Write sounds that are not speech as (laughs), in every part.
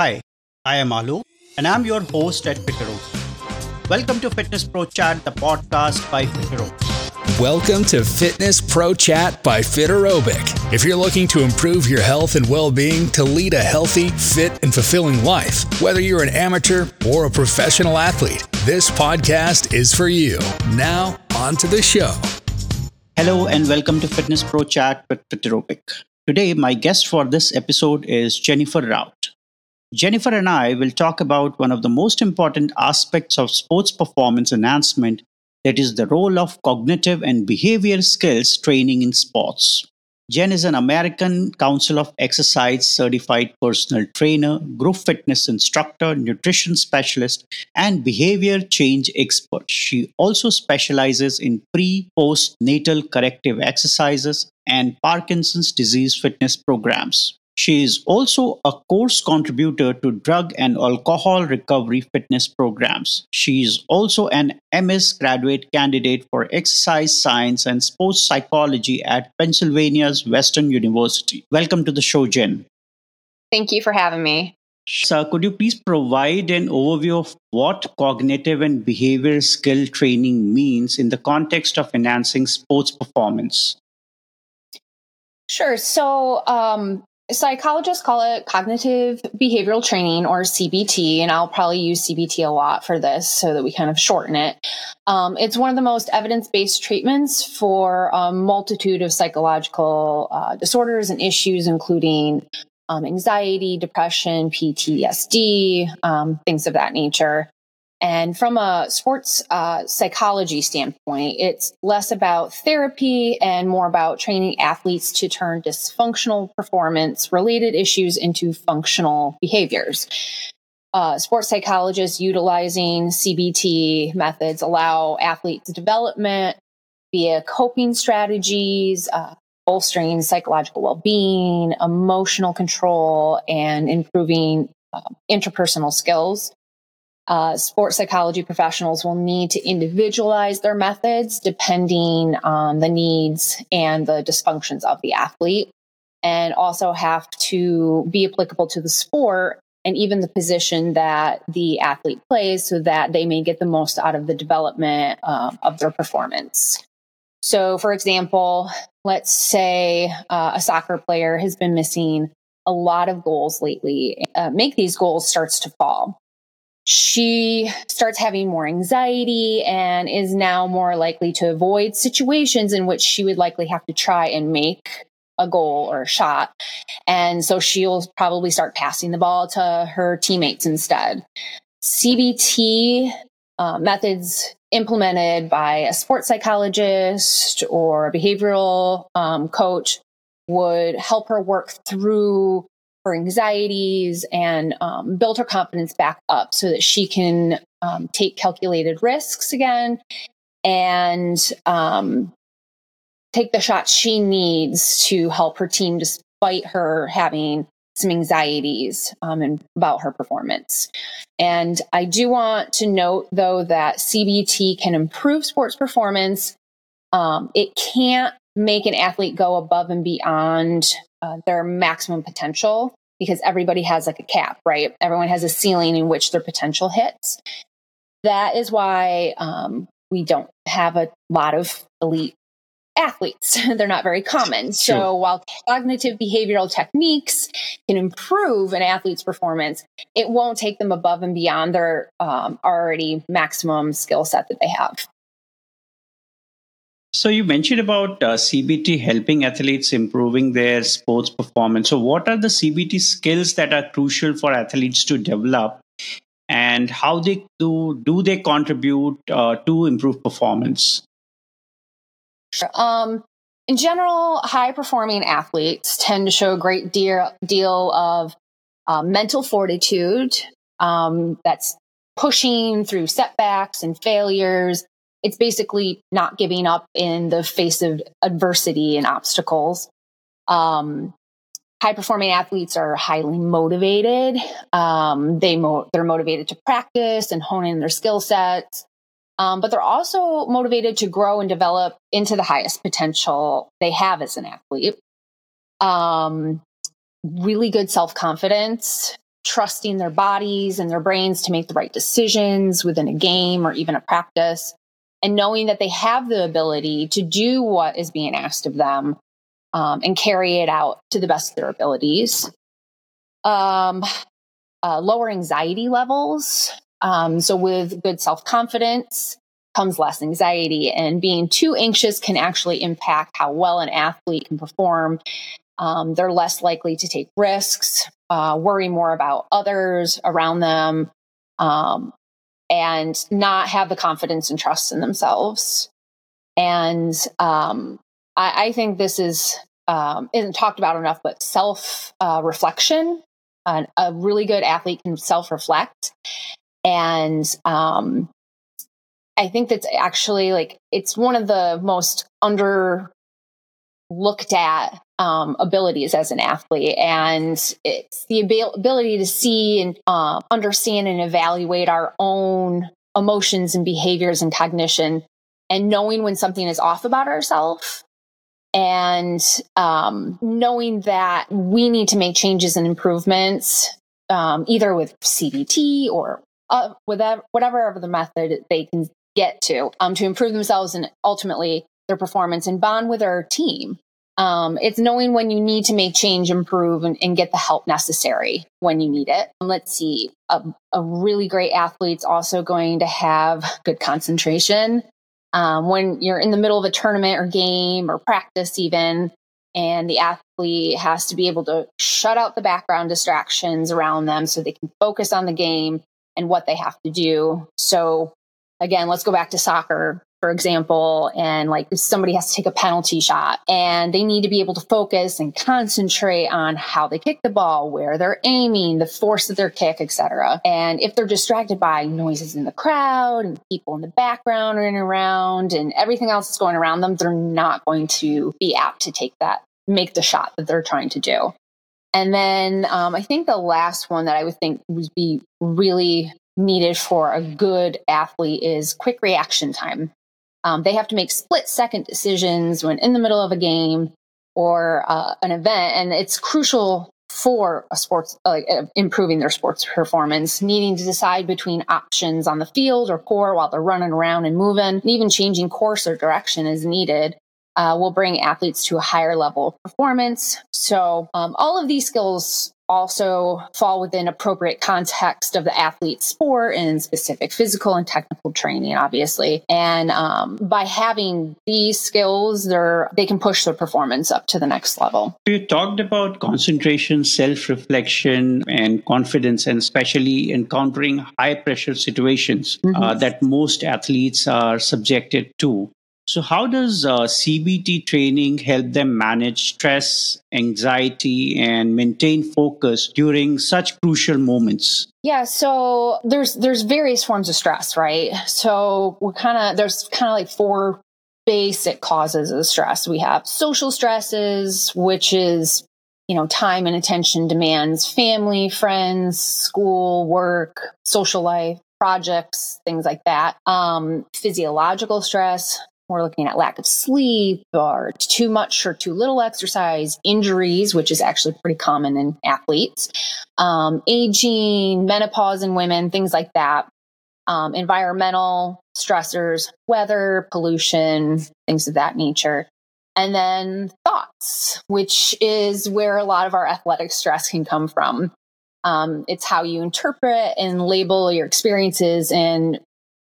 Hi, I am Alu, and I'm your host at Fitero. Welcome to Fitness Pro Chat, the podcast by Fitero. Welcome to Fitness Pro Chat by Fiterobic. If you're looking to improve your health and well being to lead a healthy, fit, and fulfilling life, whether you're an amateur or a professional athlete, this podcast is for you. Now, on to the show. Hello, and welcome to Fitness Pro Chat with Fiterobic. Today, my guest for this episode is Jennifer Rought. Jennifer and I will talk about one of the most important aspects of sports performance enhancement that is the role of cognitive and behavioral skills training in sports. Jen is an American Council of Exercise certified personal trainer, group fitness instructor, nutrition specialist, and behavior change expert. She also specializes in pre post natal corrective exercises and Parkinson's disease fitness programs. She is also a course contributor to drug and alcohol recovery fitness programs. She is also an MS graduate candidate for exercise science and sports psychology at Pennsylvania's Western University. Welcome to the show, Jen. Thank you for having me. Sir, could you please provide an overview of what cognitive and behavior skill training means in the context of enhancing sports performance? Sure. So, um, Psychologists call it cognitive behavioral training or CBT, and I'll probably use CBT a lot for this so that we kind of shorten it. Um, it's one of the most evidence based treatments for a multitude of psychological uh, disorders and issues, including um, anxiety, depression, PTSD, um, things of that nature. And from a sports uh, psychology standpoint, it's less about therapy and more about training athletes to turn dysfunctional performance related issues into functional behaviors. Uh, sports psychologists utilizing CBT methods allow athletes development via coping strategies, uh, bolstering psychological well being, emotional control, and improving uh, interpersonal skills. Uh, sports psychology professionals will need to individualize their methods depending on the needs and the dysfunctions of the athlete, and also have to be applicable to the sport and even the position that the athlete plays so that they may get the most out of the development uh, of their performance. So, for example, let's say uh, a soccer player has been missing a lot of goals lately. Uh, make these goals starts to fall she starts having more anxiety and is now more likely to avoid situations in which she would likely have to try and make a goal or a shot. And so she'll probably start passing the ball to her teammates instead. CBT uh, methods implemented by a sports psychologist or a behavioral um, coach would help her work through her anxieties and um, build her confidence back up so that she can um, take calculated risks again and um, take the shots she needs to help her team despite her having some anxieties um, and about her performance. And I do want to note, though, that CBT can improve sports performance. Um, it can't make an athlete go above and beyond uh, their maximum potential because everybody has like a cap, right? Everyone has a ceiling in which their potential hits. That is why um, we don't have a lot of elite athletes. (laughs) They're not very common. So while cognitive behavioral techniques can improve an athlete's performance, it won't take them above and beyond their um, already maximum skill set that they have. So you mentioned about uh, CBT helping athletes improving their sports performance. So what are the CBT skills that are crucial for athletes to develop, and how they do do they contribute uh, to improve performance? Um, in general, high performing athletes tend to show a great deal, deal of uh, mental fortitude um, that's pushing through setbacks and failures it's basically not giving up in the face of adversity and obstacles. Um, high performing athletes are highly motivated. Um, they mo- they're motivated to practice and hone in their skill sets. Um, but they're also motivated to grow and develop into the highest potential they have as an athlete. Um, really good self confidence, trusting their bodies and their brains to make the right decisions within a game or even a practice, and knowing that they have the ability to do what is being asked of them um, and carry it out to the best of their abilities. Um, uh, lower anxiety levels. Um, so, with good self confidence comes less anxiety, and being too anxious can actually impact how well an athlete can perform. Um, they're less likely to take risks, uh, worry more about others around them, um, and not have the confidence and trust in themselves. And um, I, I, think this is um, isn't talked about enough, but self uh, reflection. a really good athlete can self reflect, and um, I think that's actually like it's one of the most under looked at um, abilities as an athlete, and it's the ability to see and uh, understand and evaluate our own emotions and behaviors and cognition, and knowing when something is off about ourselves, and um, knowing that we need to make changes and improvements, um, either with CBT or uh, whatever whatever the method they can get to um, to improve themselves and ultimately their performance and bond with our team. Um, it's knowing when you need to make change, improve, and, and, get the help necessary when you need it. Let's see, a, a really great athlete's also going to have good concentration. Um, when you're in the middle of a tournament or game or practice, even, and the athlete has to be able to shut out the background distractions around them so they can focus on the game and what they have to do. So, again, let's go back to soccer for example, and like if somebody has to take a penalty shot and they need to be able to focus and concentrate on how they kick the ball, where they're aiming, the force of their kick, etc. And if they're distracted by noises in the crowd and people in the background running around and everything else that's going around them, they're not going to be apt to take that, make the shot that they're trying to do. And then um, I think the last one that I would think would be really needed for a good athlete is quick reaction time. Um, they have to make split second decisions when in the middle of a game or uh, an event, and it's crucial for a sports like uh, improving their sports performance needing to decide between options on the field or court while they're running around and moving and even changing course or direction is needed uh, will bring athletes to a higher level of performance. So um, all of these skills also fall within appropriate context of the athlete's sport and specific physical and technical training obviously. And um, by having these skills they're they can push their performance up to the next level. You talked about concentration self-reflection and confidence and especially encountering high pressure situations uh, mm-hmm. uh, that most athletes are subjected to so, how does uh, CBT training help them manage stress, anxiety, and maintain focus during such crucial moments? Yeah, so there's there's various forms of stress, right? So we're kind of there's kind of like four basic causes of stress. We have social stresses, which is you know time and attention demands, family, friends, school, work, social life projects, things like that. Um, physiological stress, we're looking at lack of sleep or too much or too little exercise, injuries, which is actually pretty common in athletes, um, aging, menopause in women, things like that. Um, environmental stressors, weather, pollution, things of that nature. And then thoughts, which is where a lot of our athletic stress can come from. Um, it's how you interpret and label your experiences and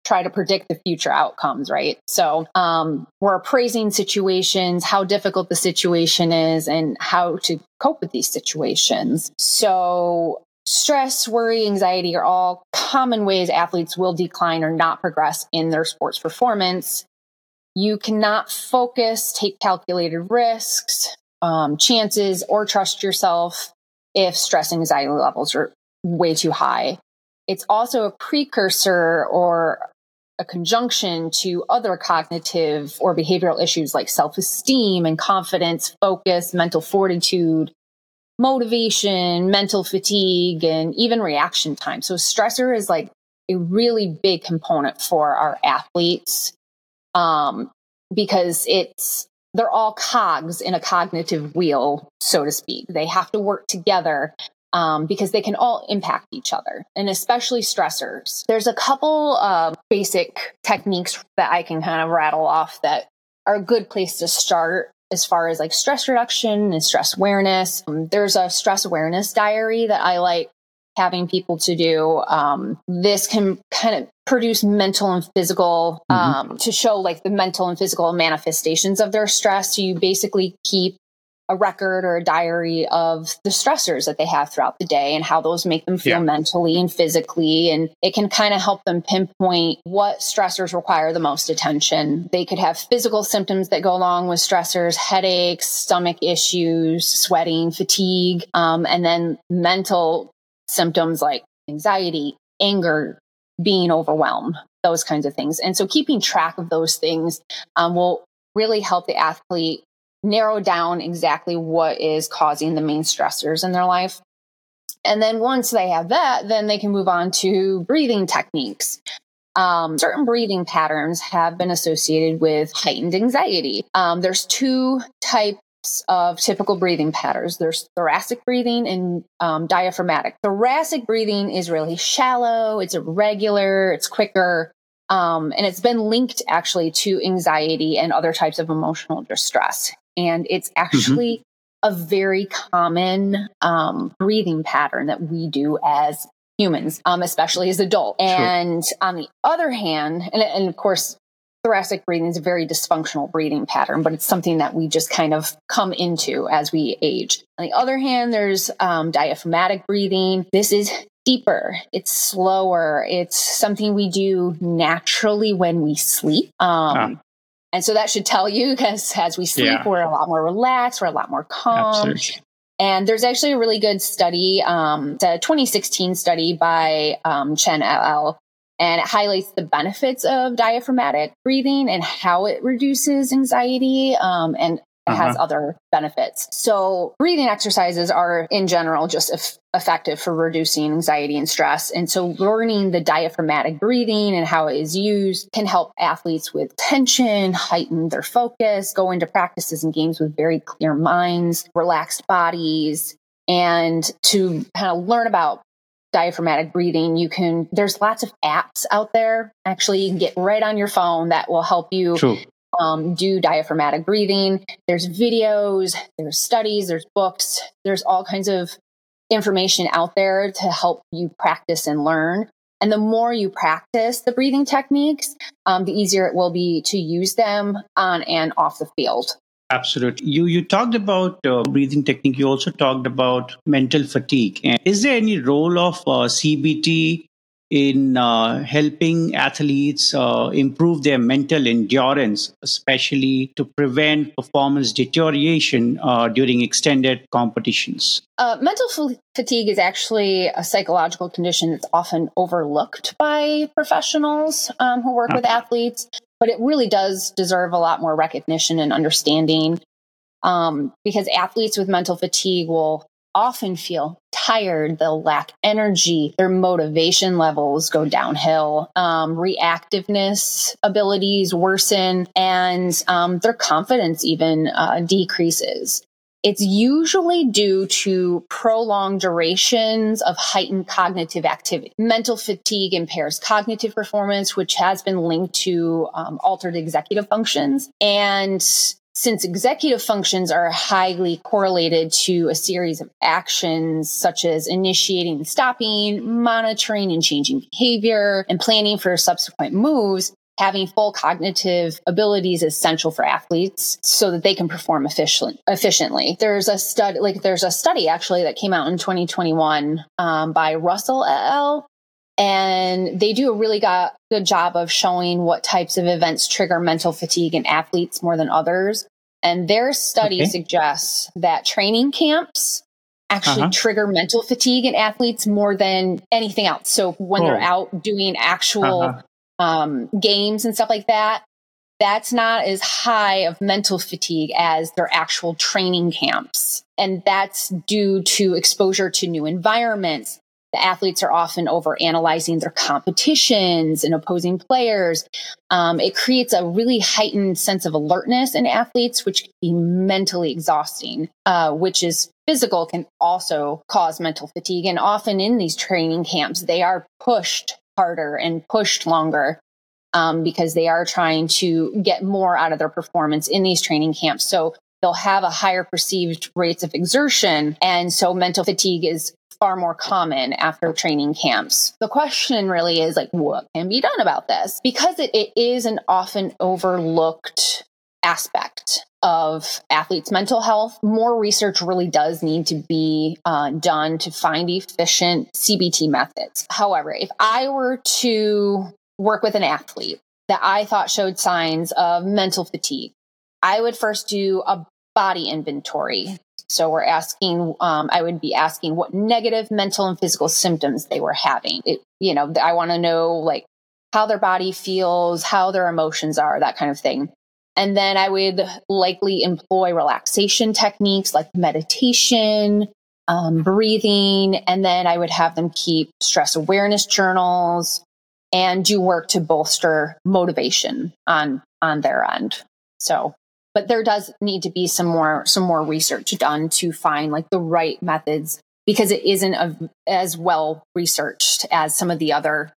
try to predict the future outcomes, right? So um, we're appraising situations, how difficult the situation is, and how to cope with these situations. So stress, worry, anxiety are all common ways athletes will decline or not progress in their sports performance. You cannot focus, take calculated risks, um, chances, or trust yourself if stress anxiety levels are way too high. It's also a precursor or a conjunction to other cognitive or behavioral issues like self esteem and confidence, focus, mental fortitude, motivation, mental fatigue, and even reaction time. So, stressor is like a really big component for our athletes um, because it's they're all cogs in a cognitive wheel, so to speak. They have to work together um, because they can all impact each other and especially stressors. There's a couple uh, basic techniques that I can kind of rattle off that are a good place to start as far as like stress reduction and stress awareness. Um, there's a stress awareness diary that I like having people to do. Um, this can kind of produce mental and physical mm-hmm. um, to show like the mental and physical manifestations of their stress. So you basically keep a record or a diary of the stressors that they have throughout the day and how those make them feel yeah. mentally and physically. And it can kind of help them pinpoint what stressors require the most attention. They could have physical symptoms that go along with stressors, headaches, stomach issues, sweating, fatigue, um, and then mental symptoms like anxiety, anger, being overwhelmed, those kinds of things. And so keeping track of those things um, will really help the athlete narrow down exactly what is causing the main stressors in their life. And then once they have that, then they can move on to breathing techniques. Um, certain breathing patterns have been associated with heightened anxiety. Um, there's two types of typical breathing patterns. There's thoracic breathing and um, diaphragmatic. Thoracic breathing is really shallow, it's irregular, it's quicker, um, and it's been linked actually to anxiety and other types of emotional distress. And it's mm-hmm. actually mm-hmm. a very common um, breathing pattern that we do as humans, um, especially as adults. Sure. And on the other hand, and, and of course, thoracic breathing is a very dysfunctional breathing pattern, but it's something that we just kind of come into as we age. On the other hand, there's um, diaphragmatic breathing. This is deeper, it's slower, it's something we do naturally when we sleep. Um, ah. And so that should tell you because as we sleep, yeah. we're a lot more relaxed, we're a lot more calm. Absolutely. And there's actually a really good study, um, it's a 2016 study by um, Chen et al and it highlights the benefits of diaphragmatic breathing and how it reduces anxiety um, and uh-huh. has other benefits. So, breathing exercises are in general just effective for reducing anxiety and stress. And so, learning the diaphragmatic breathing and how it is used can help athletes with tension, heighten their focus, go into practices and games with very clear minds, relaxed bodies, and to kind of learn about diaphragmatic breathing, you can, there's lots of apps out there. Actually, you can get right on your phone that will help you um, do diaphragmatic breathing. There's videos, there's studies, there's books, there's all kinds of information out there to help you practice and learn. And the more you practice the breathing techniques, um, the easier it will be to use them on and off the field. Absolutely. You you talked about uh, breathing technique. You also talked about mental fatigue. And is there any role of uh, CBT in uh, helping athletes uh, improve their mental endurance, especially to prevent performance deterioration uh, during extended competitions? Uh, mental f- fatigue is actually a psychological condition that's often overlooked by professionals um, who work with athletes but it really does deserve a lot more recognition and understanding um, because athletes with mental fatigue will often feel tired, they'll lack energy, their motivation levels go downhill, um, reactiveness abilities worsen, and um, their confidence even uh, decreases. It's usually due to prolonged durations of heightened cognitive activity. Mental fatigue impairs cognitive performance, which has been linked to um, altered executive functions. And since executive functions are highly correlated to a series of actions such as initiating and stopping, monitoring and changing behavior, and planning for subsequent moves, having full cognitive abilities is essential for athletes so that they can perform efficient, efficiently. There's a study, like there's a study actually that came out in 2021 um, by Russell al. And they do a really got, good job of showing what types of events trigger mental fatigue in athletes more than others. And their study okay. suggests that training camps actually uh-huh. trigger mental fatigue in athletes more than anything else. So when oh. they're out doing actual uh-huh um, games and stuff like that, that's not as high of mental fatigue as their actual training camps. And that's due to exposure to new environments. The athletes are often over analyzing their competitions and opposing players. Um, it creates a really heightened sense of alertness in athletes, which can be mentally exhausting, uh, which is physical, can also cause mental fatigue. And often in these training camps, they are pushed harder and pushed longer um, because they are trying to get more out of their performance in these training camps. So they'll have a higher perceived rates of exertion. And so mental fatigue is far more common after training camps. The question really is like, what can be done about this? Because it, it is an often overlooked aspect of athletes' mental health, more research really does need to be uh, done to find efficient CBT methods. However, if I were to work with an athlete that I thought showed signs of mental fatigue, I would first do a body inventory. So we're asking, um, I would be asking what negative mental and physical symptoms they were having. It, you know, I want to know like how their body feels, how their emotions are, that kind of thing. And then I would likely employ relaxation techniques like meditation, um, breathing, and then I would have them keep stress awareness journals and do work to bolster motivation on on their end. So but there does need to be some more some more research done to find like the right methods because it isn't a, as well researched as some of the other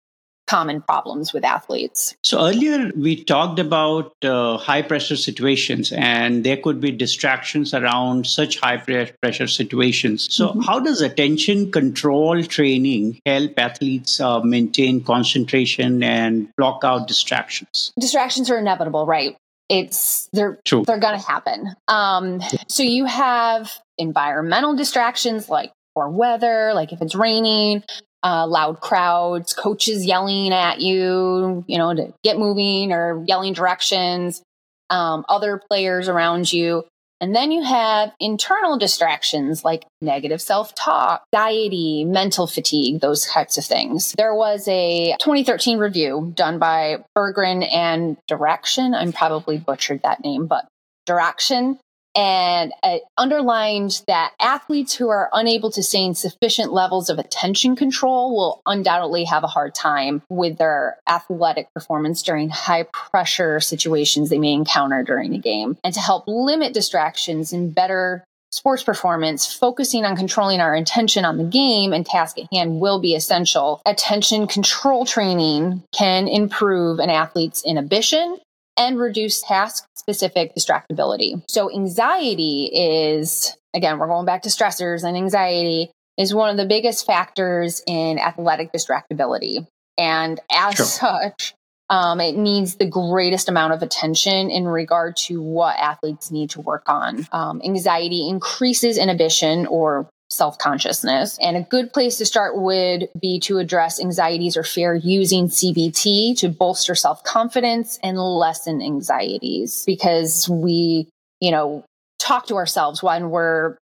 common problems with athletes. So earlier we talked about uh, high pressure situations and there could be distractions around such high pressure situations. So mm-hmm. how does attention control training help athletes uh, maintain concentration and block out distractions? Distractions are inevitable, right? It's they're True. they're to happen. Um, so you have environmental distractions like poor weather, like if it's raining, uh, loud crowds, coaches yelling at you, you know, to get moving or yelling directions, um, other players around you. And then you have internal distractions like negative self talk, anxiety, mental fatigue, those types of things. There was a 2013 review done by Berggren and Derakshan. I'm probably butchered that name, but Derakshan and it underlined that athletes who are unable to sustain sufficient levels of attention control will undoubtedly have a hard time with their athletic performance during high pressure situations they may encounter during a game. And to help limit distractions and better sports performance, focusing on controlling our attention on the game and task at hand will be essential. Attention control training can improve an athlete's inhibition and reduce task specific distractibility. So, anxiety is, again, we're going back to stressors, and anxiety is one of the biggest factors in athletic distractibility. And as sure. such, um, it needs the greatest amount of attention in regard to what athletes need to work on. Um, anxiety increases inhibition or self consciousness. And a good place to start would be to address anxieties or fear using CBT to bolster self confidence and lessen anxieties because we, you know, talk to ourselves when we're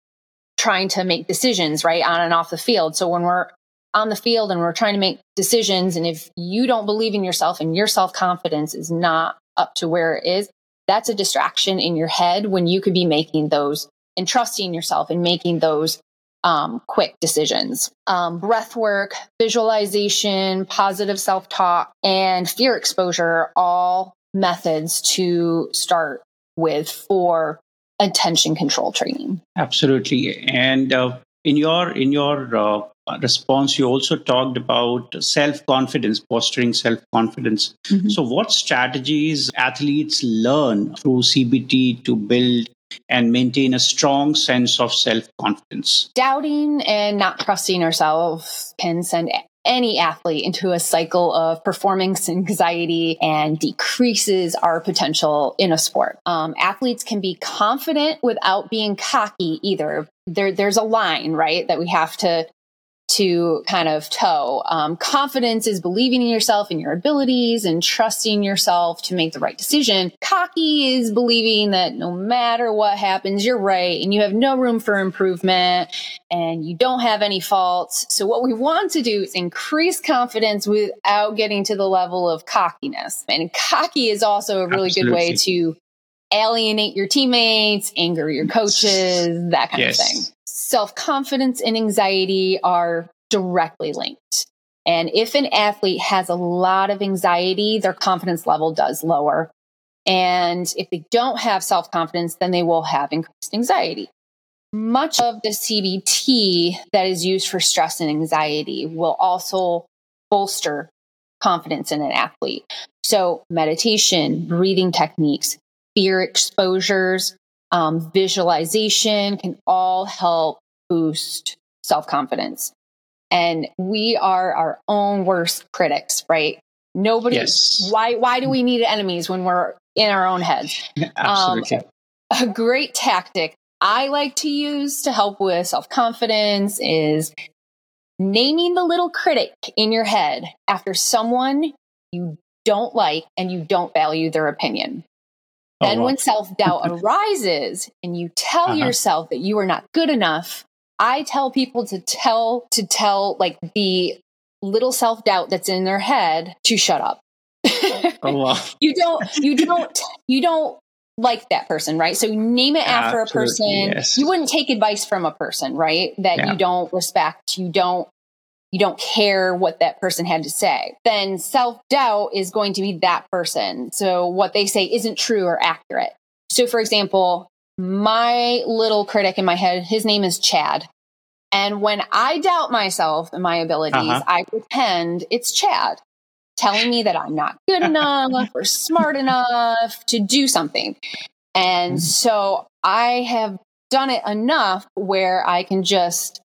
trying to make decisions, right, on and off the field. So when we're on the field and we're trying to make decisions, and if you don't believe in yourself and your self confidence is not up to where it is, that's a distraction in your head when you could be making those and trusting yourself and making those um, quick decisions. Um, breath work, visualization, positive self talk, and fear exposure are all methods to start with for attention control training. Absolutely. And uh, in your in your uh, response, you also talked about self confidence, fostering self confidence. Mm-hmm. So, what strategies athletes learn through CBT to build and maintain a strong sense of self confidence. Doubting and not trusting ourselves can send any athlete into a cycle of performance anxiety and decreases our potential in a sport. Um, athletes can be confident without being cocky either. There, there's a line, right, that we have to to kind of toe. Um, confidence is believing in yourself and your abilities and trusting yourself to make the right decision. Cocky is believing that no matter what happens, you're right and you have no room for improvement and you don't have any faults. So, what we want to do is increase confidence without getting to the level of cockiness. And cocky is also a really Absolutely. good way to alienate your teammates, anger your coaches, that kind yes. of thing self confidence and anxiety are directly linked. And if an athlete has a lot of anxiety, their confidence level does lower. And if they don't have self confidence, then they will have increased anxiety. Much of the CBT that is used for stress and anxiety will also bolster confidence in an athlete. So, meditation, breathing techniques, fear exposures, um, visualization can all help boost self confidence. And we are our own worst critics, right? Nobody. Yes. Why? Why do we need enemies when we're in our own heads? (laughs) Absolutely. Um, a great tactic I like to use to help with self confidence is naming the little critic in your head after someone you don't like and you don't value their opinion. Oh, then, wow. when self doubt (laughs) arises and you tell Uh-huh. yourself that you are not good enough, I tell people to tell, to tell like the little self doubt that's in their head to shut up. oh, wow. (laughs) you don't, you don't, you don't like that person, right? So name it after a person. yes. You wouldn't take advice from a person, right? That Yeah. you don't respect, you don't you don't care what that person had to say. Then self-doubt is going to be that person. So what they say isn't true or accurate. So for example, my little critic in my head, his name is Chad. And when I doubt myself and my abilities, Uh-huh. I pretend it's Chad telling me that I'm not good enough or smart enough to do something. And Mhm. so I have done it enough where I can just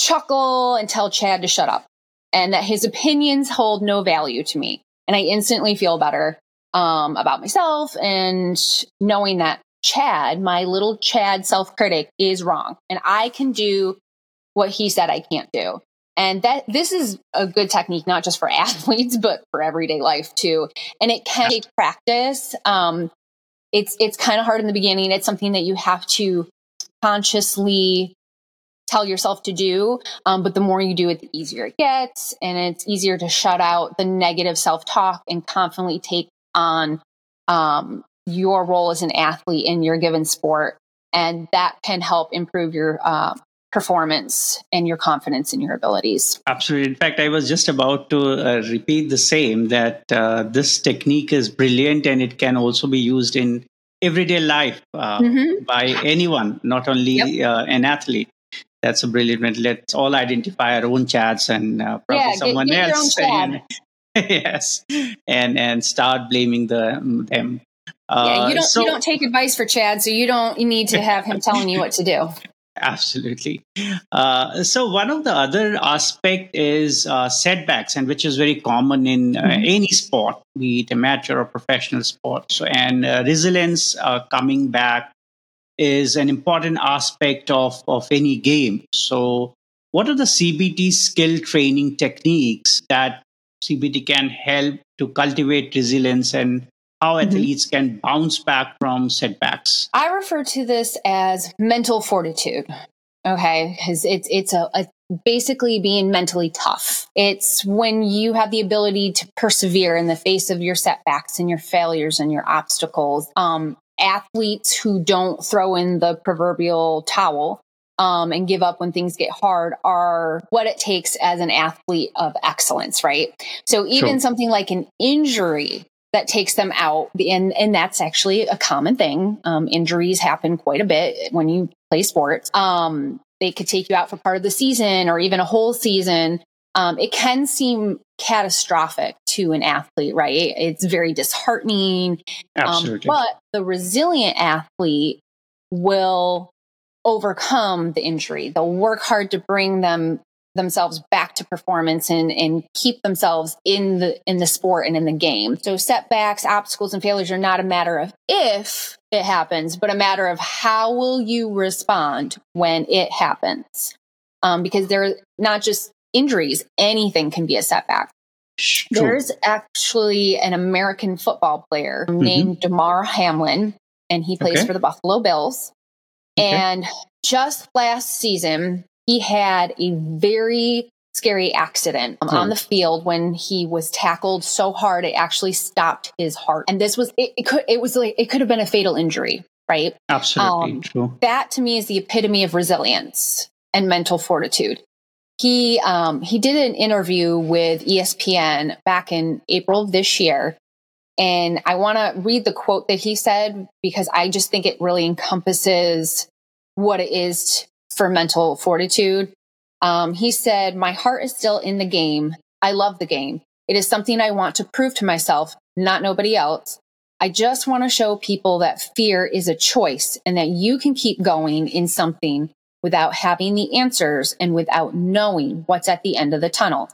chuckle and tell Chad to shut up and that his opinions hold no value to me. And I instantly feel better um, about myself and knowing that Chad, my little Chad self critic, is wrong and I can do what he said I can't do. And that this is a good technique, not just for (laughs) athletes, but for everyday life too. And it can take practice. Um, it's it's kind of hard in the beginning. It's something that you have to consciously tell yourself to do. Um, but the more you do it, the easier it gets, and it's easier to shut out the negative self talk and confidently take on um, your role as an athlete in your given sport, and that can help improve your uh, performance and your confidence in your abilities. Absolutely. In fact, I was just about to uh, repeat the same that uh, this technique is brilliant and it can also be used in everyday life uh, Mhm. by anyone, not only Yep. uh, an athlete. That's a brilliant. Let's all identify our own Chads and uh, probably Yeah, get- someone get own else. and- (laughs) yes, and and start blaming the them. yeah, Uh, you don't so- you don't take advice for Chad, so you don't you need to have him telling you what to do. Absolutely. Uh, so one of the other aspect is uh, setbacks, and which is very common in uh, Mhm. any sport, be it amateur or professional sport. So, and uh, resilience uh, coming back is an important aspect of of any game. So, what are the CBT skill training techniques that CBT can help to cultivate resilience and how Mhm. athletes can bounce back from setbacks? I refer to this as mental fortitude. Okay, because it's it's a, a basically being mentally tough. It's when you have the ability to persevere in the face of your setbacks and your failures and your obstacles. Um, athletes who don't throw in the proverbial towel um, and give up when things get hard are what it takes as an athlete of excellence, right? So even Sure. something like an injury that takes them out, and and that's actually a common thing. Um, injuries happen quite a bit when you play sports. Um, they could take you out for part of the season or even a whole season. Um, it can seem catastrophic to an athlete, right? It's very disheartening. Um, Absolutely. but the resilient athlete will overcome the injury. They'll work hard to bring them themselves back to performance and, and keep themselves in the in the sport and in the game. So setbacks, obstacles, and failures are not a matter of if it happens, but a matter of how will you respond when it happens. Um, because they're not just injuries, anything can be a setback. True. There's actually an American football player named Damar Hamlin, and he plays Okay. for the Buffalo Bills. Okay. And just last season, he had a very scary accident um, Oh. on the field when he was tackled so hard it actually stopped his heart. And this was it, it could it was like it could have been a fatal injury, right? Absolutely Um, true. That to me is the epitome of resilience and mental fortitude. He um, he did an interview with ESPN back in April of this year, and I want to read the quote that he said because I just think it really encompasses what it is for mental fortitude. Um, he said, "My heart is still in the game. I love the game. It is something I want to prove to myself, not nobody else. I just want to show people that fear is a choice and that you can keep going in something without having the answers and without knowing what's at the end of the tunnel.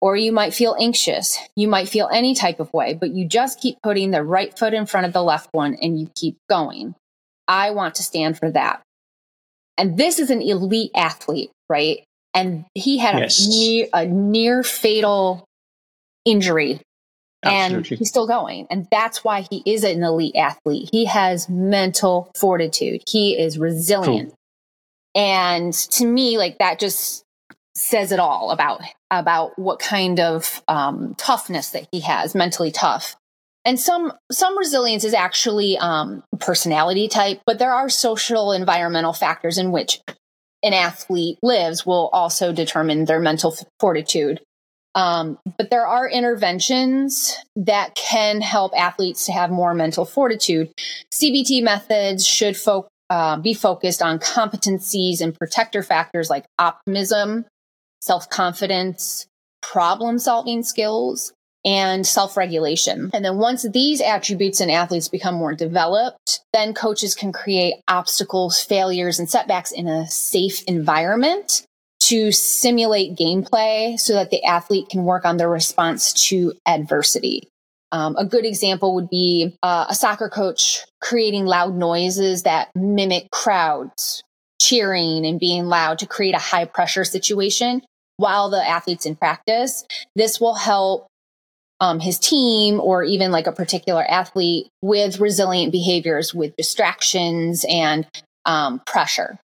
Or you might feel anxious. You might feel any type of way, but you just keep putting the right foot in front of the left one and you keep going. I want to stand for that. And this is an elite athlete, right? And he had yes. a, near, a near fatal injury and he's still going. And that's why he is an elite athlete. He has mental fortitude. He is resilient. Cool. And to me, like that just says it all about about what kind of um, toughness that he has, mentally tough. And some some resilience is actually um, personality type, but there are social environmental factors in which an athlete lives will also determine their mental fortitude. Um, but there are interventions that can help athletes to have more mental fortitude. CBT methods should fo- uh, be focused on competencies and protector factors like optimism, self confidence, problem solving skills, and self regulation. And then once these attributes in athletes become more developed, then coaches can create obstacles, failures, and setbacks in a safe environment to simulate gameplay so that the athlete can work on their response to adversity. Um, a good example would be uh, a soccer coach creating loud noises that mimic crowds cheering and being loud to create a high pressure situation while the athlete's in practice. This will help um, his team or even like a particular athlete with resilient behaviors with distractions and um, pressure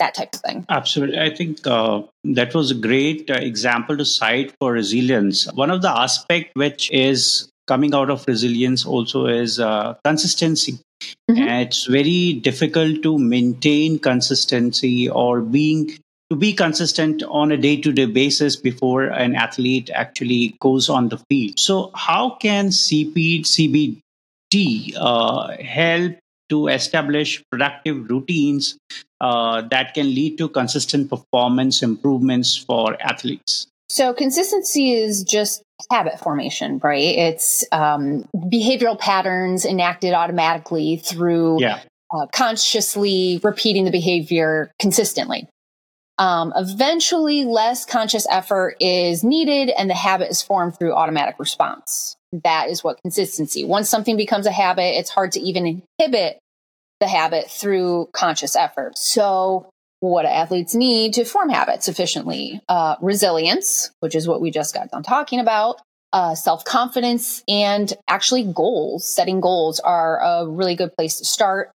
that type of thing. Absolutely. I think uh, that was a great uh, example to cite for resilience. One of the aspect which is coming out of resilience also is uh, consistency. Mm-hmm. it's very difficult to maintain consistency or being to be consistent on a day-to-day basis before an athlete actually goes on the field. So, how can CP, CBT uh, help to establish productive routines uh, that can lead to consistent performance improvements for athletes? So, consistency is just habit formation, right? It's um, behavioral patterns enacted automatically through yeah. uh, consciously repeating the behavior consistently. Um, eventually, less conscious effort is needed, and the habit is formed through automatic response. That is what consistency. Once something becomes a habit, it's hard to even inhibit the habit through conscious effort. So, what athletes need to form habits efficiently? Uh, resilience, which is what we just got done talking about. Uh, self confidence and actually goals. Setting goals are a really good place to start.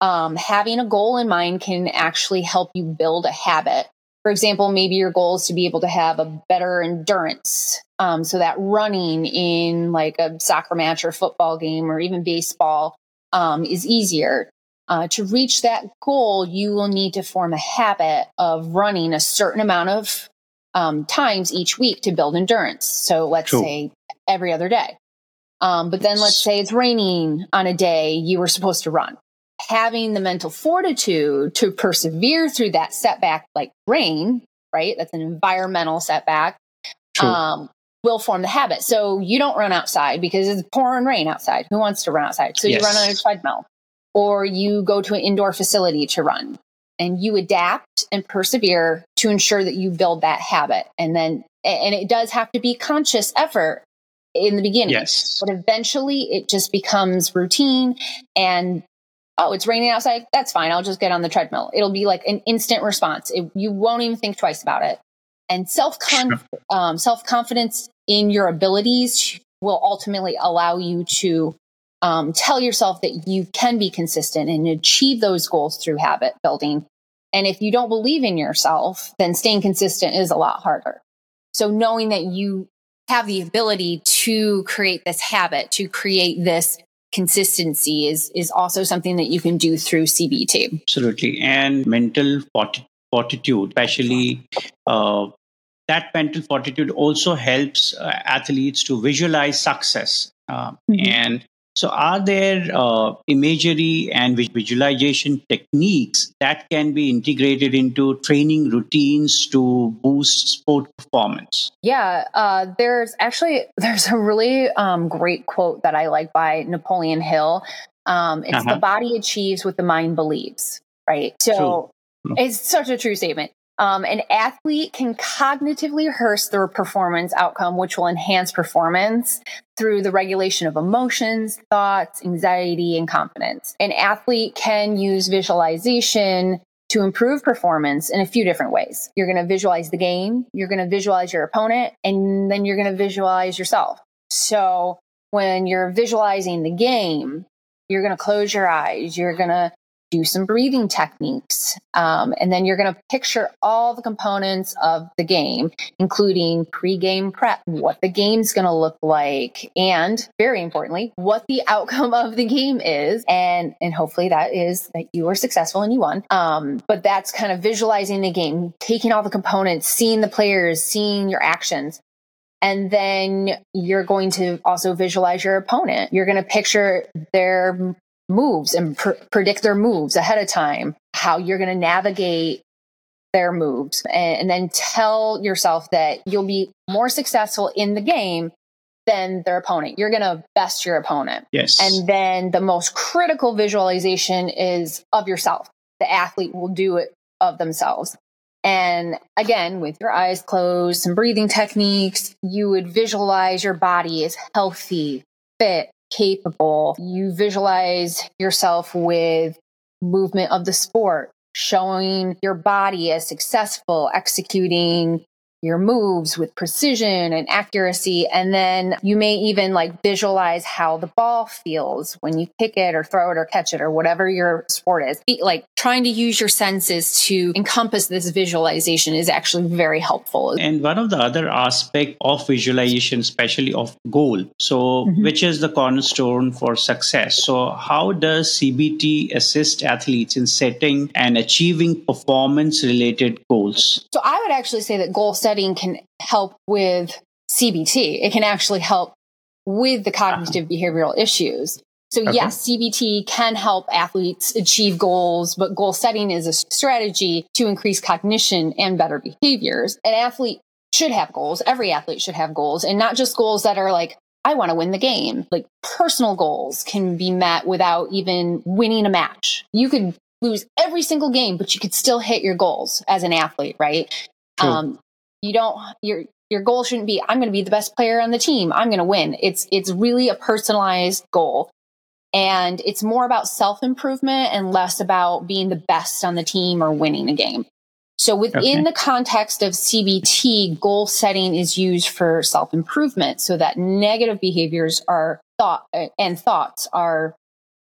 Um, having a goal in mind can actually help you build a habit. For example, maybe your goal is to be able to have a better endurance. Um, so that running in like a soccer match or football game or even baseball um, is easier. Uh, to reach that goal, you will need to form a habit of running a certain amount of um, times each week to build endurance. So let's cool. say every other day. Um, but then let's say it's raining on a day you were supposed to run. Having the mental fortitude to persevere through that setback, like rain, right? That's an environmental setback. Um, will form the habit. So you don't run outside because it's pouring rain outside. Who wants to run outside? So yes. you run on a treadmill or you go to an indoor facility to run and you adapt and persevere to ensure that you build that habit. And then, and it does have to be conscious effort in the beginning. Yes. But eventually it just becomes routine and oh, it's raining outside. That's fine. I'll just get on the treadmill. It'll be like an instant response. It, you won't even think twice about it. And self um, self confidence in your abilities will ultimately allow you to um, tell yourself that you can be consistent and achieve those goals through habit building. And if you don't believe in yourself, then staying consistent is a lot harder. So knowing that you have the ability to create this habit, to create this consistency is, is also something that you can do through CBT. Absolutely. And mental fortitude, especially uh, that mental fortitude also helps uh, athletes to visualize success. Uh, mm-hmm. And so, are there uh, imagery and visualization techniques that can be integrated into training routines to boost sport performance? Yeah, uh, there's actually (laughs) there's a really um, great quote that I like by Napoleon Hill. Um, it's uh-huh. the body achieves what the mind believes, right? So True. it's such a true statement. Um, an athlete can cognitively rehearse their performance outcome, which will enhance performance through the regulation of emotions, thoughts, anxiety, and confidence. An athlete can use visualization to improve performance in a few different ways. You're going to visualize the game, you're going to visualize your opponent, and then you're going to visualize yourself. So when you're visualizing the game, you're going to close your eyes, you're going to do some breathing techniques. Um, and then you're going to picture all the components of the game, including pre-game prep, what the game's going to look like, and very importantly, what the (laughs) outcome of the game is. And, and hopefully that is that you are successful and you won. Um, but that's kind of visualizing the game, taking all the components, seeing the players, seeing your actions. And then you're going to also visualize your opponent. You're going to picture their moves and pr- predict their moves ahead of time, how you're going to navigate their moves, and, and then tell yourself that you'll be more successful in the game than their opponent. You're going to best your opponent. Yes. And then the most critical visualization is of yourself. The athlete will do it of themselves. And again, with your eyes closed, some breathing techniques, you would visualize your body as healthy, fit, capable. You visualize yourself with movement of the sport, showing your body as successful, executing your moves with precision and accuracy. And then you may even like visualize how the ball feels when you kick it or throw it or catch it or whatever your sport is. Like trying to use your senses to encompass this visualization is actually very helpful. And one of the other aspect of visualization, especially of goal, so mm-hmm. which is the cornerstone for success. So how does CBT assist athletes in setting and achieving performance related goals? So I would actually say that goal setting can help with CBT. It can actually help with the cognitive uh-huh. behavioral issues. So okay. yes, CBT can help athletes achieve goals, but goal setting is a strategy to increase cognition and better behaviors. An athlete should have goals. Every athlete should have goals and not just goals that are like, I want to win the game. Like personal goals can be met without even winning a match. You could lose every single game, but you could still hit your goals as an athlete, right? Um, you don't your your goal shouldn't be i'm going to be the best player on the team. I'm going to win. It's it's really a personalized goal. And it's more about self improvement and less about being the best on the team or winning a game. So within okay. the context of cbt goal setting is used for self improvement so that negative behaviors are thought and thoughts are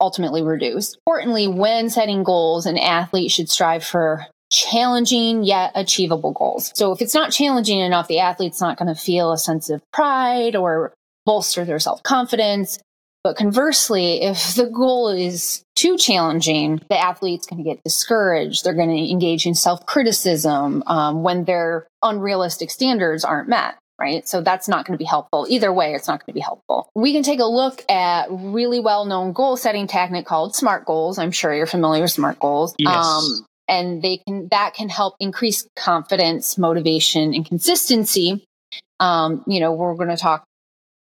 ultimately reduced. Importantly when setting goals an athlete should strive for challenging yet achievable goals. So if it's not challenging enough, the athlete's not going to feel a sense of pride or bolster their self confidence. But conversely, if the goal is too challenging, the athlete's going to get discouraged. They're going to engage in self criticism um, when their unrealistic standards aren't met. Right. So that's not going to be helpful. Either way, it's not going to be helpful. We can take a look at really well known goal setting technique called SMART goals. I'm sure you're familiar with SMART goals. Yes. Um, and they can that can help increase confidence motivation and consistency um, you know we're going to talk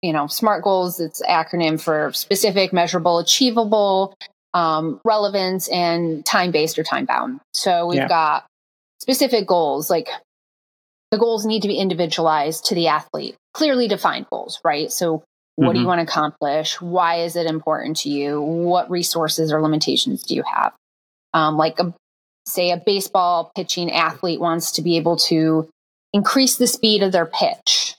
you know smart goals it's acronym for specific measurable achievable um, relevance and time based or time bound so we've yeah. got specific goals like the goals need to be individualized to the athlete clearly defined goals right so what mm-hmm. do you mm-hmm. want to accomplish why is it important to you what resources or limitations do you have um, like a say a baseball pitching athlete wants to be able to increase the speed of their pitch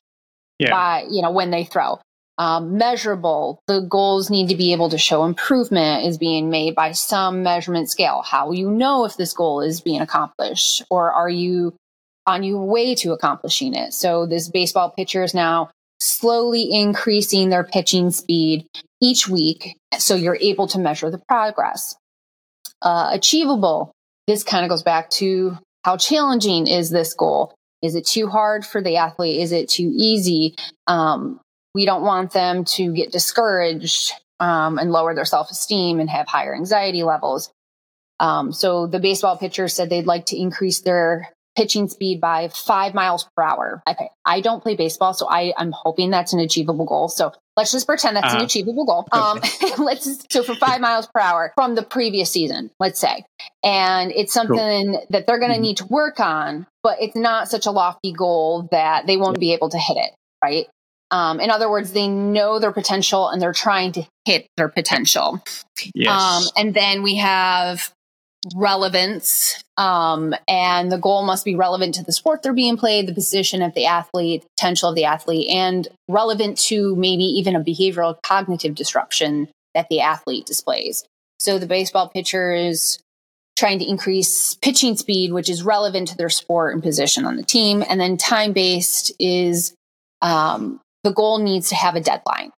yeah. by you know when they throw. Um, measurable the goals need to be able to show improvement is being made by some measurement scale. How you know if this goal is being accomplished or are you on your way to accomplishing it. So this baseball pitcher is now slowly increasing their pitching speed each week so you're able to measure the progress. Uh, achievable this kind of goes back to how challenging is this goal? Is it too hard for the athlete? Is it too easy? Um, we don't want them to get discouraged um, and lower their self esteem and have higher anxiety levels. Um, so the baseball pitcher said they'd like to increase their pitching speed by five miles per hour. I, I don't play baseball, so I, I'm hoping that's an achievable goal. So let's just pretend that's uh-huh. an achievable goal. Um, (laughs) let's just, so for five (laughs) miles per hour from the previous season, let's say, and it's something cool. that they're going to mm-hmm. need to work on, but it's not such a lofty goal that they won't be able to hit it, right? Um, in other words, they know their potential and they're trying to hit their potential. Yes. Um, and then we have relevance um, and the goal must be relevant to the sport they're being played the position of the athlete potential of the athlete and relevant to maybe even a behavioral cognitive disruption that the athlete displays. So the baseball pitcher is trying to increase pitching speed which is relevant to their sport and position on the team. And then time based is um, the goal needs to have a deadline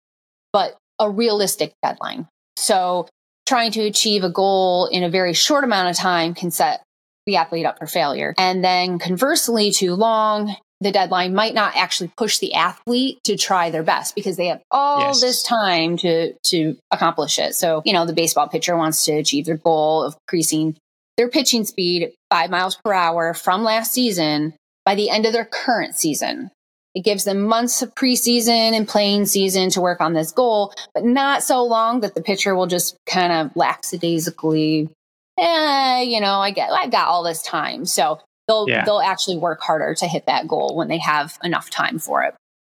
but a realistic deadline. So trying to achieve a goal in a very short amount of time can set the athlete up for failure. And then conversely, too long, the deadline might not actually push the athlete to try their best because they have all yes. this time to to accomplish it. So, you know, the baseball pitcher wants to achieve their goal of increasing their pitching speed 5 miles per hour from last season by the end of their current season. It gives them months of preseason and playing season to work on this goal, but not so long that the pitcher will just kind of lackadaisically, eh, you know, I get, I've got all this time. So they'll, yeah. they'll actually work harder to hit that goal when they have enough time for it.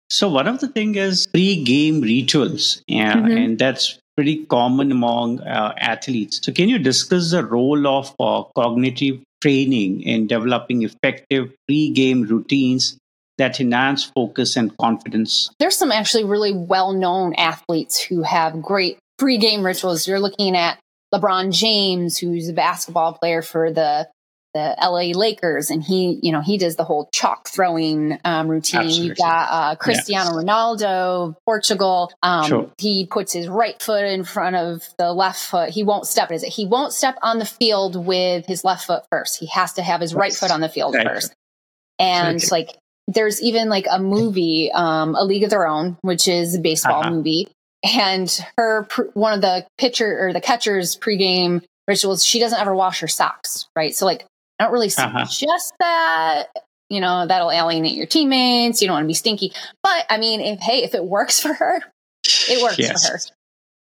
So one of the thing is pre-game rituals, yeah, mm-hmm. and that's pretty common among uh, athletes. So can you discuss the role of uh, cognitive training in developing effective pre-game routines that enhance focus and confidence. There's some actually really well known athletes who have great pre game rituals. You're looking at LeBron James, who's a basketball player for the the LA Lakers, and he, you know, he does the whole chalk throwing um, routine. Absolutely. You've got uh, Cristiano. Ronaldo, Portugal. Um, sure. He puts his right foot in front of the left foot. He won't step. Is it? He won't step on the field with his left foot first. He has to have his right foot on the field right. first. And like there's even like a movie, um, A League of Their Own, which is a baseball uh-huh. movie. And her, one of the pitcher or the catcher's pregame rituals, she doesn't ever wash her socks, right? So, like, I don't really uh-huh. suggest that. You know, that'll alienate your teammates. You don't want to be stinky. But I mean, if, hey, if it works (laughs) for her, it works yes. for her.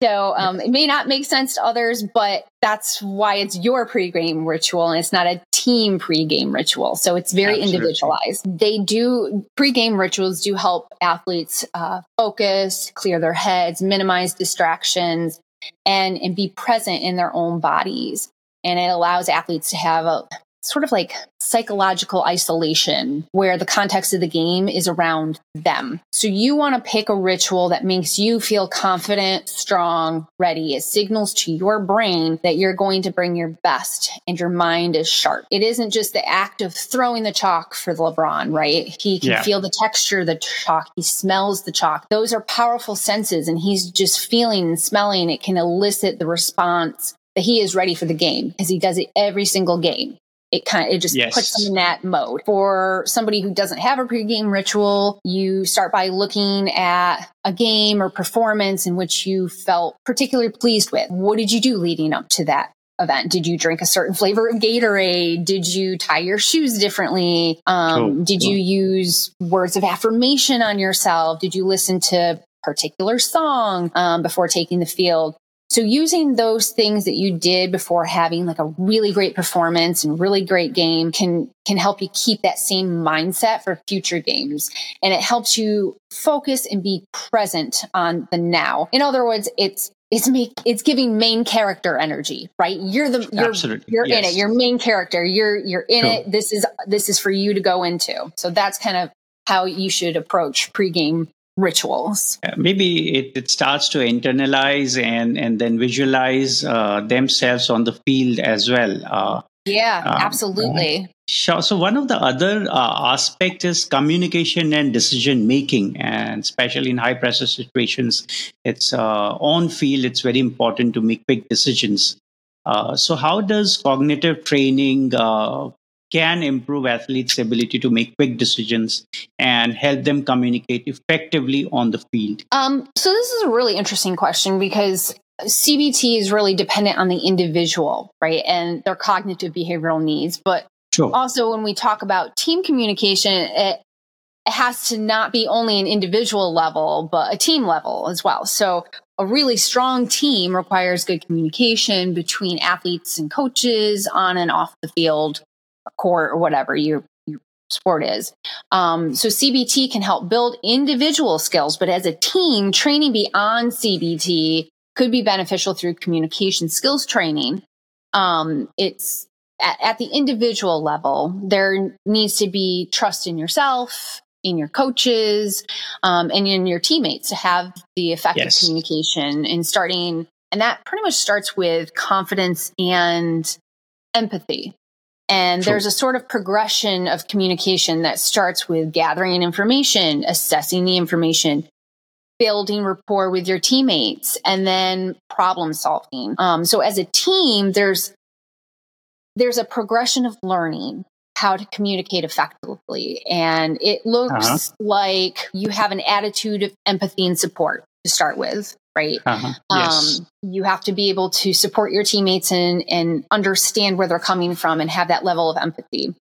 So um, it may not make sense to others, but that's why it's your pregame ritual and it's not a team pregame ritual. So it's very Absolutely. individualized. They do pregame rituals do help athletes uh, focus, clear their heads, minimize distractions, and and be present in their own bodies. And it allows athletes to have a sort of like psychological isolation where the context of the game is around them. So you want to pick a ritual that makes you feel confident, strong, ready. It signals to your brain that you're going to bring your best and your mind is sharp. It isn't just the act of throwing the chalk for LeBron, right? He can yeah. feel the texture of the chalk. He smells the chalk. Those are powerful senses and he's just feeling and smelling. It can elicit the response that he is ready for the game because he does it every single game it kind of it just yes. puts them in that mode. For somebody who doesn't have a pregame ritual, you start by looking at a game or performance in which you felt particularly pleased with. What did you do leading up to that event? Did you drink a certain flavor of Gatorade? Did you tie your shoes differently? Um, cool. Did cool. you use words of affirmation on yourself? Did you listen to a particular song um, before taking the field? So using those things that you did before having like a really great performance and really great game can can help you keep that same mindset for future games. And it helps you focus and be present on the now. In other words, it's it's make it's giving main character energy, right? You're the you're Absolutely. you're yes. in it. You're main character. You're you're in cool. it. This is this is for you to go into. So that's kind of how you should approach pregame rituals. Maybe it, it, starts to internalize and and then visualize uh, themselves on the field as well uh, yeah um, absolutely. Sure. So one of the other uh, aspect is communication and decision making and especially in high pressure situations it's uh, on field it's very important to make quick decisions. Uh, so how does cognitive training uh, can improve athletes' ability to make quick decisions and help them communicate effectively on the field? Um, so, this is a really interesting question because CBT is really dependent on the individual, right? And their cognitive behavioral needs. But sure. also, when we talk about team communication, it, it has to not be only an individual level, but a team level as well. So, a really strong team requires good communication between athletes and coaches on and off the field, court, or whatever your, your sport is. Um, so, CBT can help build individual skills, but as a team, training beyond CBT could be beneficial through communication skills training. Um, it's at, at, the individual level, there needs to be trust in yourself, in your coaches, um, and in your teammates to have the effective yes. communication and starting. And that pretty much starts with confidence and empathy. And True. there's a sort of progression of communication that starts with gathering information, assessing the information, building rapport with your teammates and then problem solving. Um, so as a team, there's there's a progression of learning how to communicate effectively. And it looks uh-huh. like you have an attitude of empathy and support to start with, right? Uh-huh. Yes. Um, you have to be able to support your teammates and, and understand where they're coming from and have that level of empathy.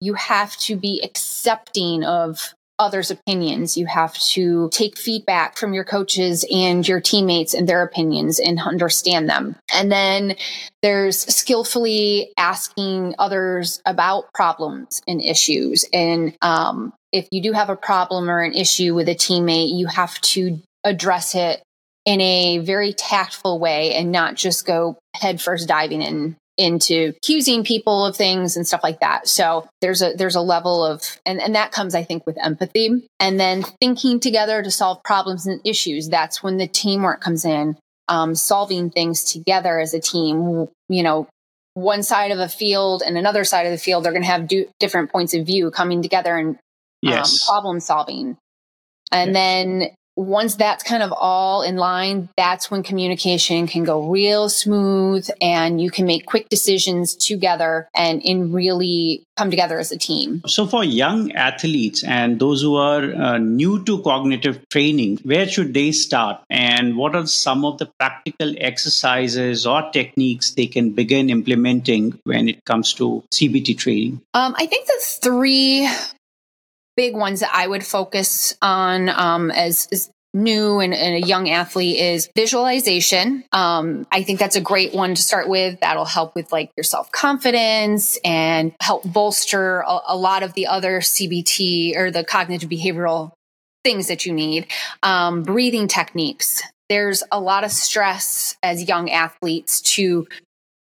You have to be accepting of others' opinions. You have to take feedback from your coaches and your teammates and their opinions and understand them. And then there's skillfully asking others about problems and issues. And um, if you do have a problem or an issue with a teammate, you have to address it in a very tactful way and not just go headfirst diving in into accusing people of things and stuff like that. So there's a there's a level of and, and that comes I think with empathy and then thinking together to solve problems and issues. That's when the teamwork comes in. Um, solving things together as a team. You know, one side of a field and another side of the field, they're going to have do, different points of view coming together and um, yes. problem solving. And yes. then once that's kind of all in line, that's when communication can go real smooth and you can make quick decisions together and in really come together as a team. So, for young athletes and those who are uh, new to cognitive training, where should they start? And what are some of the practical exercises or techniques they can begin implementing when it comes to CBT training? Um, I think the three big ones that I would focus on um, as, as new and, and, a young athlete is visualization. Um, I think that's a great one to start with. That'll help with like your self confidence and help bolster a, a, lot of the other CBT or the cognitive behavioral things that you need. Um, breathing techniques. There's a lot of stress as young athletes to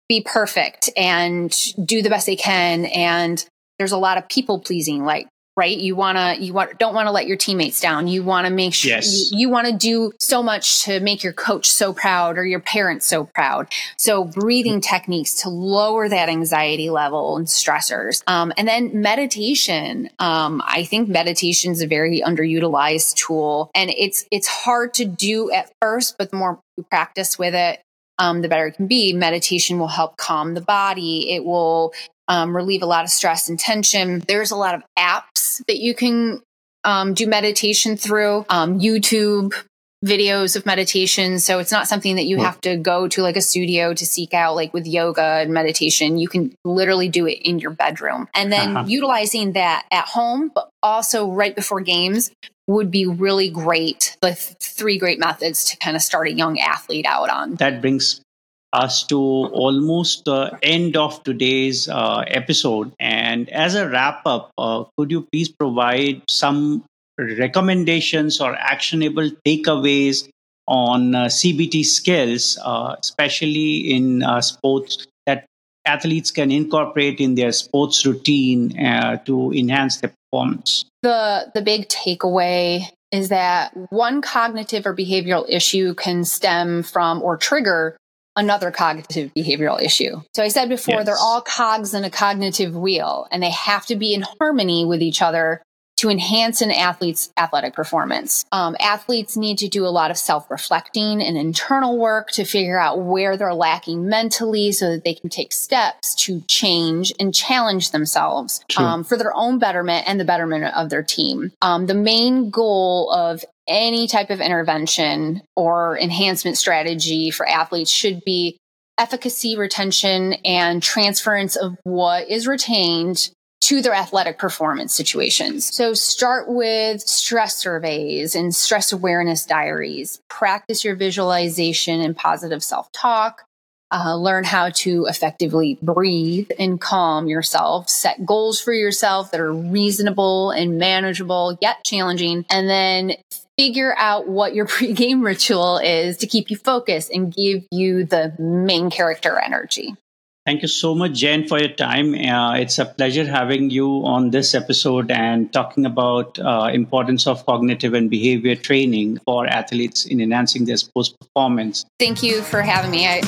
be perfect and do the best they can. And there's a lot of people pleasing, like right you want to you want don't want to let your teammates down you want to make sure yes. you, you want to do so much to make your coach so proud or your parents so proud so breathing techniques to lower that anxiety level and stressors um, and then meditation um, i think meditation is a very underutilized tool and it's it's hard to do at first but the more you practice with it um, the better it can be. Meditation will help calm the body. It will um, relieve a lot of stress and tension. There's a lot of apps that you can um, do meditation through, um, YouTube videos of meditation. So it's not something that you have to go to like a studio to seek out, like with yoga and meditation. You can literally do it in your bedroom. And then uh-huh. utilizing that at home, but also right before games would be really great. The three great methods to kind of start a young athlete out on. That brings us to almost the end of today's uh, episode. And as a wrap up, uh, could you please provide some recommendations or actionable takeaways on uh, CBT skills, uh, especially in uh, sports that athletes can incorporate in their sports routine uh, to enhance their performance? The the big takeaway is that one cognitive or behavioral issue can stem from or trigger another cognitive behavioral issue. So I said before, yes. they're all cogs in a cognitive wheel and they have to be in harmony with each other to enhance an athlete's athletic performance. Um, athletes need to do a lot of self reflecting and internal work to figure out where they're lacking mentally so that they can take steps to change and challenge themselves um, for their own betterment and the betterment of their team. Um, the main goal of any type of intervention or enhancement strategy for athletes should be efficacy, retention, and transference of what is retained to their athletic performance situations. So start with stress surveys and stress awareness diaries. Practice your visualization and positive self talk. Uh, learn how to effectively breathe and calm yourself. Set goals for yourself that are reasonable and manageable, yet challenging. And then figure out what your (laughs) pregame ritual is to keep you focused and give you the main character energy. Thank you so much, Jen, for your time. Uh, it's a pleasure having you on this episode and talking about uh, importance of cognitive and behavior training for athletes in enhancing their sports performance. Thank you for having me. I-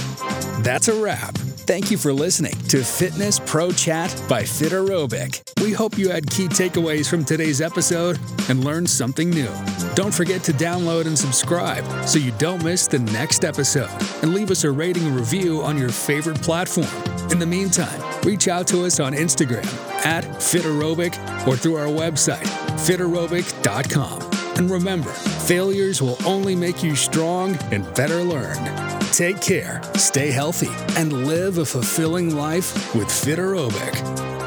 That's a wrap. Thank you for listening to Fitness Pro Chat by Fiterobic. We hope you had key takeaways from today's episode and learned something new. Don't forget to download and subscribe so you don't miss the next episode. And leave us a rating and review on your favorite platform. In the meantime, reach out to us on Instagram at Fiterobic or through our website, fiterobic.com. And remember, failures will only make you strong and better learned. Take care, stay healthy, and live a fulfilling life with Fiterobic.